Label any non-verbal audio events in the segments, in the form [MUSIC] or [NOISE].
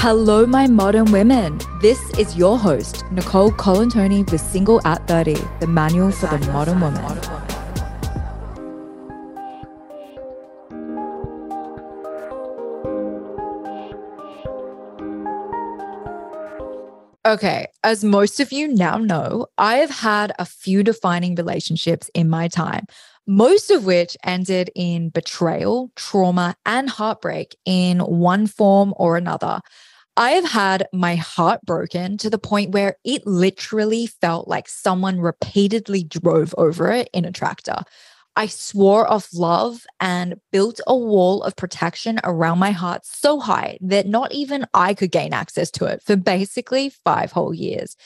Hello, my modern women. This is your host, Nicole Colantoni with Single at 30, the manual for the modern woman. Okay, as most of you now know, I have had a few defining relationships in my time, most of which ended in betrayal, trauma, and heartbreak in one form or another. I have had my heart broken to the point where it literally felt like someone repeatedly drove over it in a tractor. I swore off love and built a wall of protection around my heart so high that not even I could gain access to it for basically five whole years.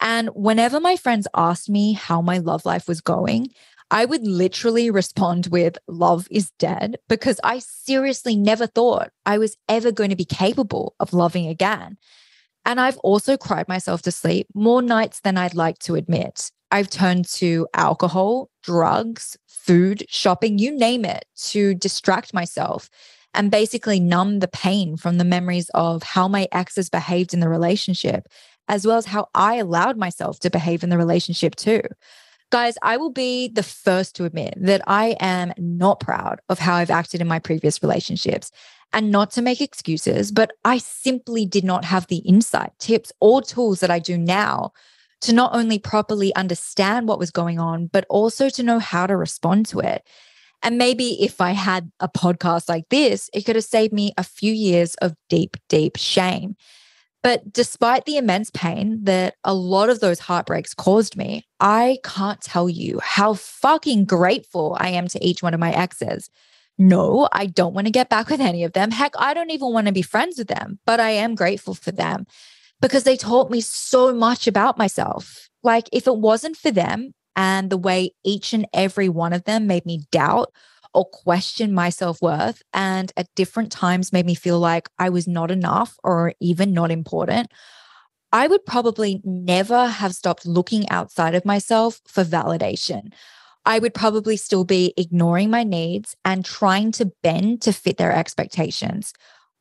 And whenever my friends asked me how my love life was going, I would literally respond with love is dead because I seriously never thought I was ever going to be capable of loving again. And I've also cried myself to sleep more nights than I'd like to admit. I've turned to alcohol, drugs, food, shopping, you name it, to distract myself and basically numb the pain from the memories of how my exes behaved in the relationship, as well as how I allowed myself to behave in the relationship too. Guys, I will be the first to admit that I am not proud of how I've acted in my previous relationships. And not to make excuses, but I simply did not have the insight, tips, or tools that I do now to not only properly understand what was going on, but also to know how to respond to it. And maybe if I had a podcast like this, it could have saved me a few years of deep, deep shame. But despite the immense pain that a lot of those heartbreaks caused me, I can't tell you how fucking grateful I am to each one of my exes. No, I don't want to get back with any of them. Heck, I don't even want to be friends with them, but I am grateful for them because they taught me so much about myself. Like, if it wasn't for them and the way each and every one of them made me doubt or question my self worth, and at different times made me feel like I was not enough or even not important, I would probably never have stopped looking outside of myself for validation. I would probably still be ignoring my needs and trying to bend to fit their expectations.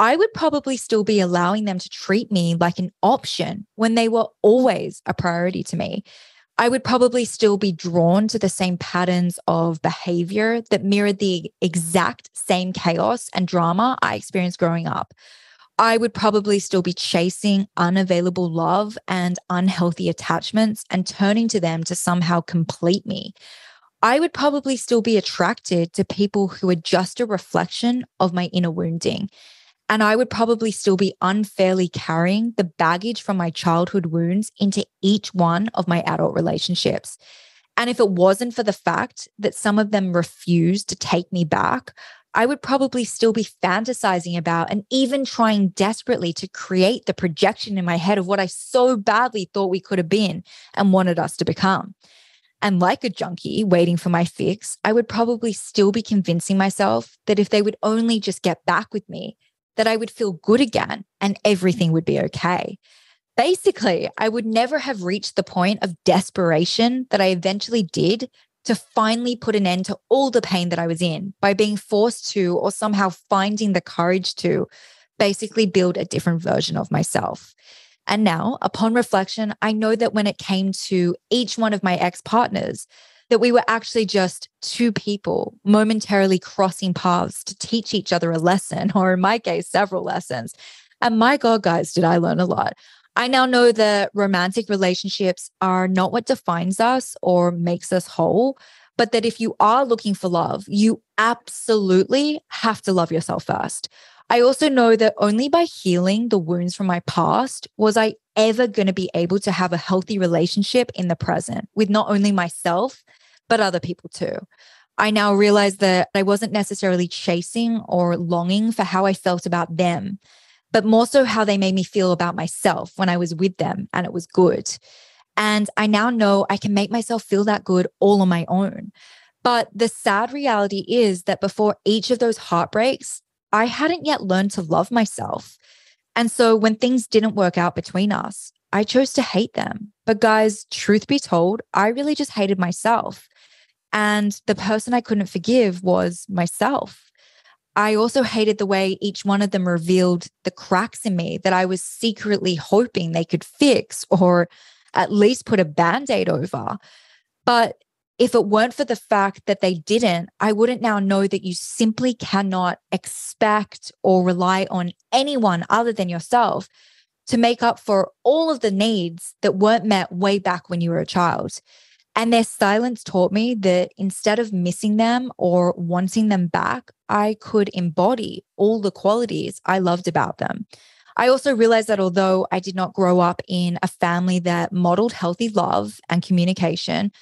I would probably still be allowing them to treat me like an option when they were always a priority to me. I would probably still be drawn to the same patterns of behavior that mirrored the exact same chaos and drama I experienced growing up. I would probably still be chasing unavailable love and unhealthy attachments and turning to them to somehow complete me. I would probably still be attracted to people who are just a reflection of my inner wounding. And I would probably still be unfairly carrying the baggage from my childhood wounds into each one of my adult relationships. And if it wasn't for the fact that some of them refused to take me back, I would probably still be fantasizing about and even trying desperately to create the projection in my head of what I so badly thought we could have been and wanted us to become. And like a junkie waiting for my fix, I would probably still be convincing myself that if they would only just get back with me, that I would feel good again and everything would be okay. Basically, I would never have reached the point of desperation that I eventually did to finally put an end to all the pain that I was in by being forced to, or somehow finding the courage to, basically build a different version of myself. And now, upon reflection, I know that when it came to each one of my ex partners, that we were actually just two people momentarily crossing paths to teach each other a lesson, [LAUGHS] or in my case, several lessons. And my God, guys, did I learn a lot. I now know that romantic relationships are not what defines us or makes us whole, but that if you are looking for love, you absolutely have to love yourself first. I also know that only by healing the wounds from my past was I ever going to be able to have a healthy relationship in the present with not only myself, but other people too. I now realize that I wasn't necessarily chasing or longing for how I felt about them, but more so how they made me feel about myself when I was with them and it was good. And I now know I can make myself feel that good all on my own. But the sad reality is that before each of those heartbreaks, I hadn't yet learned to love myself. And so when things didn't work out between us, I chose to hate them. But guys, truth be told, I really just hated myself. And the person I couldn't forgive was myself. I also hated the way each one of them revealed the cracks in me that I was secretly hoping they could fix or at least put a band aid over. But if it weren't for the fact that they didn't, I wouldn't now know that you simply cannot expect or rely on anyone other than yourself to make up for all of the needs that weren't met way back when you were a child. And their silence taught me that instead of missing them or wanting them back, I could embody all the qualities I loved about them. I also realized that although I did not grow up in a family that modeled healthy love and communication,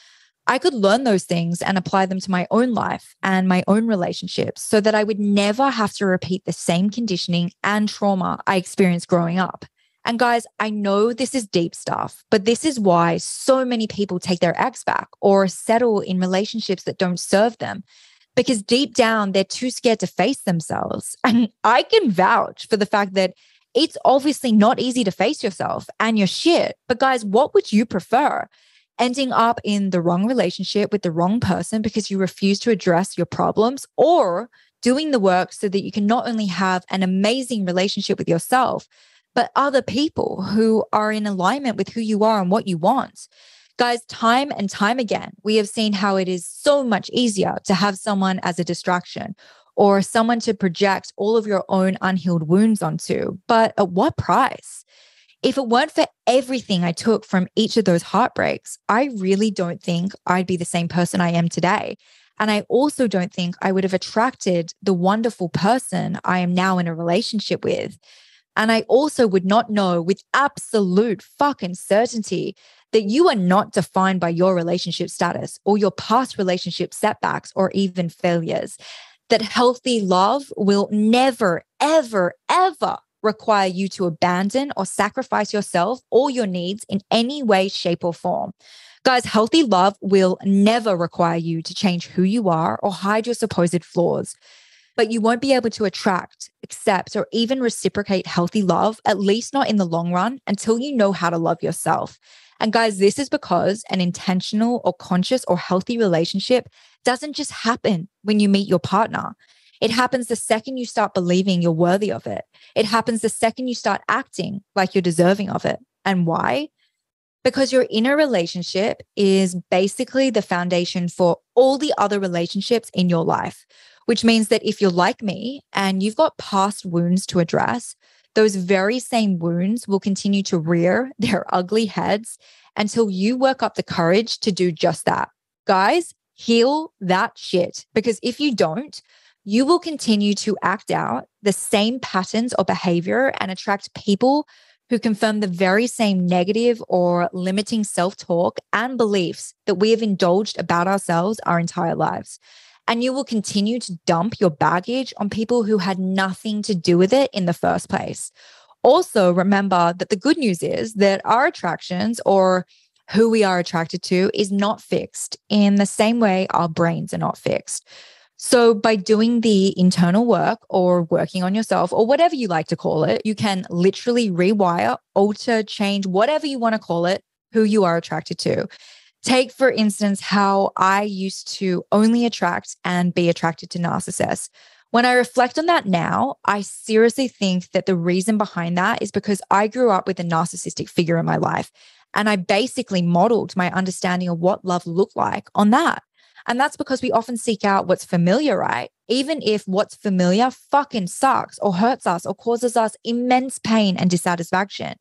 I could learn those things and apply them to my own life and my own relationships so that I would never have to repeat the same conditioning and trauma I experienced growing up. And guys, I know this is deep stuff, but this is why so many people take their ex back or settle in relationships that don't serve them because deep down they're too scared to face themselves. [LAUGHS] And I can vouch for the fact that it's obviously not easy to face yourself and your shit. But guys, what would you prefer? Ending up in the wrong relationship with the wrong person because you refuse to address your problems or doing the work so that you can not only have an amazing relationship with yourself, but other people who are in alignment with who you are and what you want. Guys, time and time again, we have seen how it is so much easier to have someone as a distraction or someone to project all of your own unhealed wounds onto. But at what price? If it weren't for everything I took from each of those heartbreaks, I really don't think I'd be the same person I am today. And I also don't think I would have attracted the wonderful person I am now in a relationship with. And I also would not know with absolute fucking certainty that you are not defined by your relationship status or your past relationship setbacks or even failures. That healthy love will never, ever, ever require you to abandon or sacrifice yourself or your needs in any way, shape, or form. Guys, healthy love will never require you to change who you are or hide your supposed flaws but you won't be able to attract, accept, or even reciprocate healthy love, at least not in the long run, until you know how to love yourself. And guys, this is because an intentional or conscious or healthy relationship doesn't just happen when you meet your partner. It happens the second you start believing you're worthy of it. It happens the second you start acting like you're deserving of it. And why? Because your inner relationship is basically the foundation for all the other relationships in your life which means that if you're like me and you've got past wounds to address, those very same wounds will continue to rear [LAUGHS] their ugly heads until you work up the courage to do just that. Guys, heal that shit. Because if you don't, you will continue to act out the same patterns or behavior and attract people who confirm the very same negative or limiting self talk and beliefs that we have indulged about ourselves our entire lives and you will continue to dump your baggage on people who had nothing to do with it in the first place. Also, remember that the good news is that our attractions or who we are attracted to is not fixed in the same way our brains are not fixed. So, by doing the internal work or working on yourself or whatever you like to call it, you can literally rewire, alter, change, whatever you want to call it, who you are attracted to. Take, for instance, how I used to only attract and be attracted to narcissists. When I reflect on that now, I seriously think that the reason behind that is because I grew up with a narcissistic figure in my life. And I basically modeled my understanding of what love looked like on that. And that's because we often seek out what's familiar, right? Even if what's familiar fucking sucks or hurts us or causes us immense pain and dissatisfaction.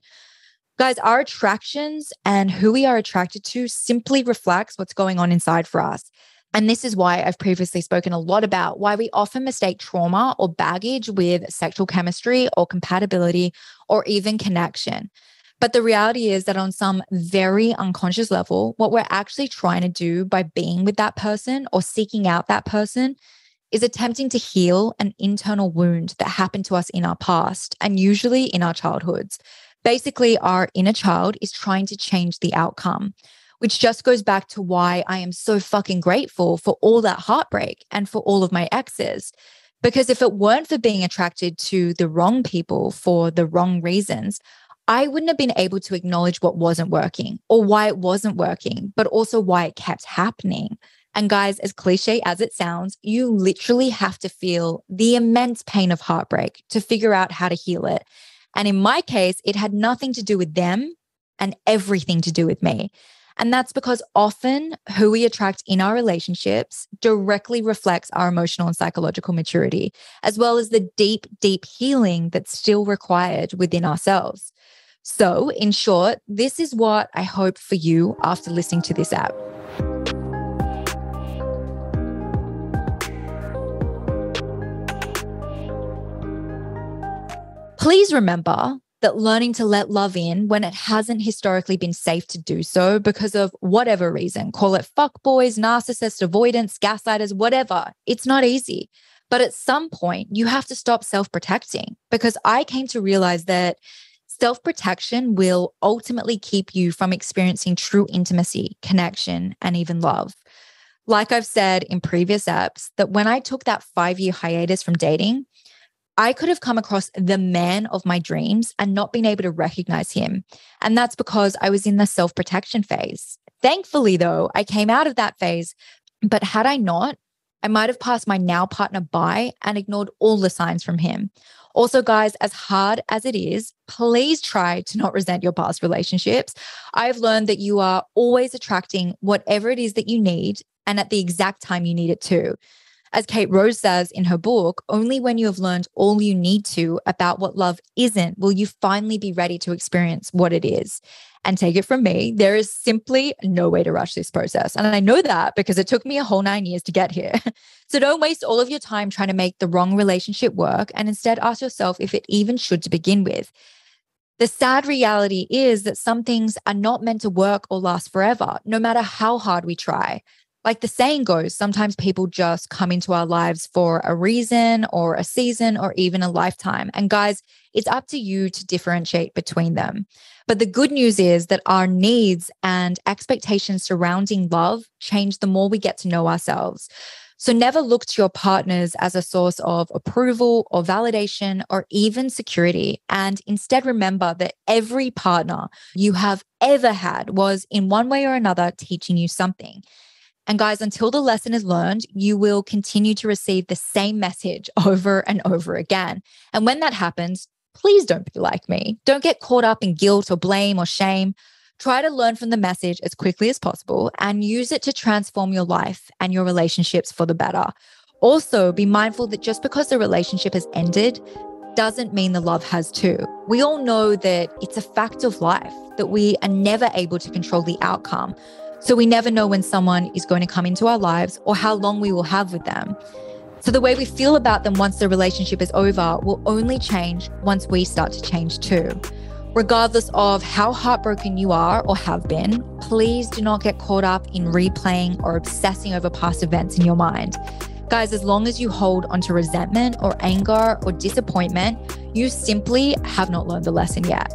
Guys, our attractions and who we are attracted to simply reflects what's going on inside for us. And this is why I've previously spoken a lot about why we often mistake trauma or baggage with sexual chemistry or compatibility or even connection. But the reality is that on some very unconscious level, what we're actually trying to do by being with that person or seeking out that person is attempting to heal an internal wound that happened to us in our past and usually in our childhoods. Basically, our inner child is trying to change the outcome, which just goes back to why I am so fucking grateful for all that heartbreak and for all of my exes. Because if it weren't for being attracted to the wrong people for the wrong reasons, I wouldn't have been able to acknowledge what wasn't working or why it wasn't working, but also why it kept happening. And guys, as cliche as it sounds, you literally have to feel the immense pain of heartbreak to figure out how to heal it. And in my case, it had nothing to do with them and everything to do with me. And that's because often who we attract in our relationships directly reflects our emotional and psychological maturity, as well as the deep, deep healing that's still required within ourselves. So, in short, this is what I hope for you after listening to this app. Please remember that learning to let love in when it hasn't historically been safe to do so because of whatever reason, call it fuckboys, narcissists, avoidance, gaslighters, whatever, it's not easy. But at some point, you have to stop self protecting because I came to realize that self protection will ultimately keep you from experiencing true intimacy, connection, and even love. Like I've said in previous apps, that when I took that five year hiatus from dating, I could have come across the man of my dreams and not been able to recognize him. And that's because I was in the self protection phase. Thankfully, though, I came out of that phase. But had I not, I might have passed my now partner by and ignored all the signs from him. Also, guys, as hard as it is, please try to not resent your past relationships. I've learned that you are always attracting whatever it is that you need and at the exact time you need it too. As Kate Rose says in her book, only when you have learned all you need to about what love isn't will you finally be ready to experience what it is. And take it from me, there is simply no way to rush this process. And I know that because it took me a whole nine years to get here. [LAUGHS] so don't waste all of your time trying to make the wrong relationship work and instead ask yourself if it even should to begin with. The sad reality is that some things are not meant to work or last forever, no matter how hard we try like the saying goes, sometimes people just come into our lives for a reason or a season or even a lifetime. And guys, it's up to you to differentiate between them. But the good news is that our needs and expectations surrounding love change the more we get to know ourselves. So never look to your partners as a source of approval or validation or even security. And instead, remember that every partner you have ever had was in one way or another teaching you something. And guys, until the lesson is learned, you will continue to receive the same message [LAUGHS] over and over again. And when that happens, please don't be like me. Don't get caught up in guilt or blame or shame. Try to learn from the message as quickly as possible and use it to transform your life and your relationships for the better. Also, be mindful that just because the relationship has ended doesn't mean the love has too. We all know that it's a fact of life that we are never able to control the outcome. So we never know when someone is going to come into our lives or how long we will have with them. So the way we feel about them once the relationship is over will only change once we start to change too. Regardless of how heartbroken you are or have been, please do not get caught up in replaying or obsessing over past events in your mind. Guys, as long as you hold onto resentment or anger or disappointment, you simply have not learned the lesson yet.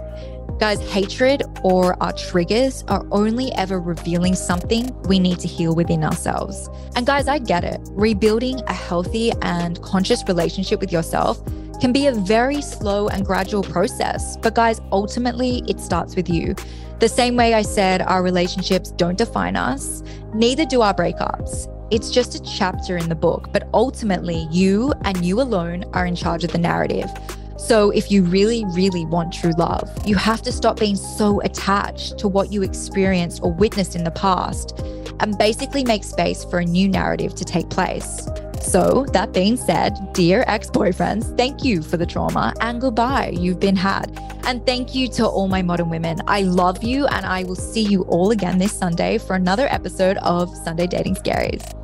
Guys, hatred or our triggers are only ever revealing something we need to heal within ourselves. And guys, I get it. Rebuilding a healthy and conscious relationship with yourself can be a very slow and gradual process. But guys, ultimately, it starts with you. The same way I said our relationships don't define us, neither do our breakups. It's just a chapter in the book, but ultimately, you and you alone are in charge of the narrative. So, if you really, really want true love, you have to stop being so attached to what you experienced or witnessed in the past and basically make space for a new narrative to take place. So, that being said, dear ex boyfriends, thank you for the trauma and goodbye. You've been had. And thank you to all my modern women. I love you, and I will see you all again this Sunday for another episode of Sunday Dating Scaries.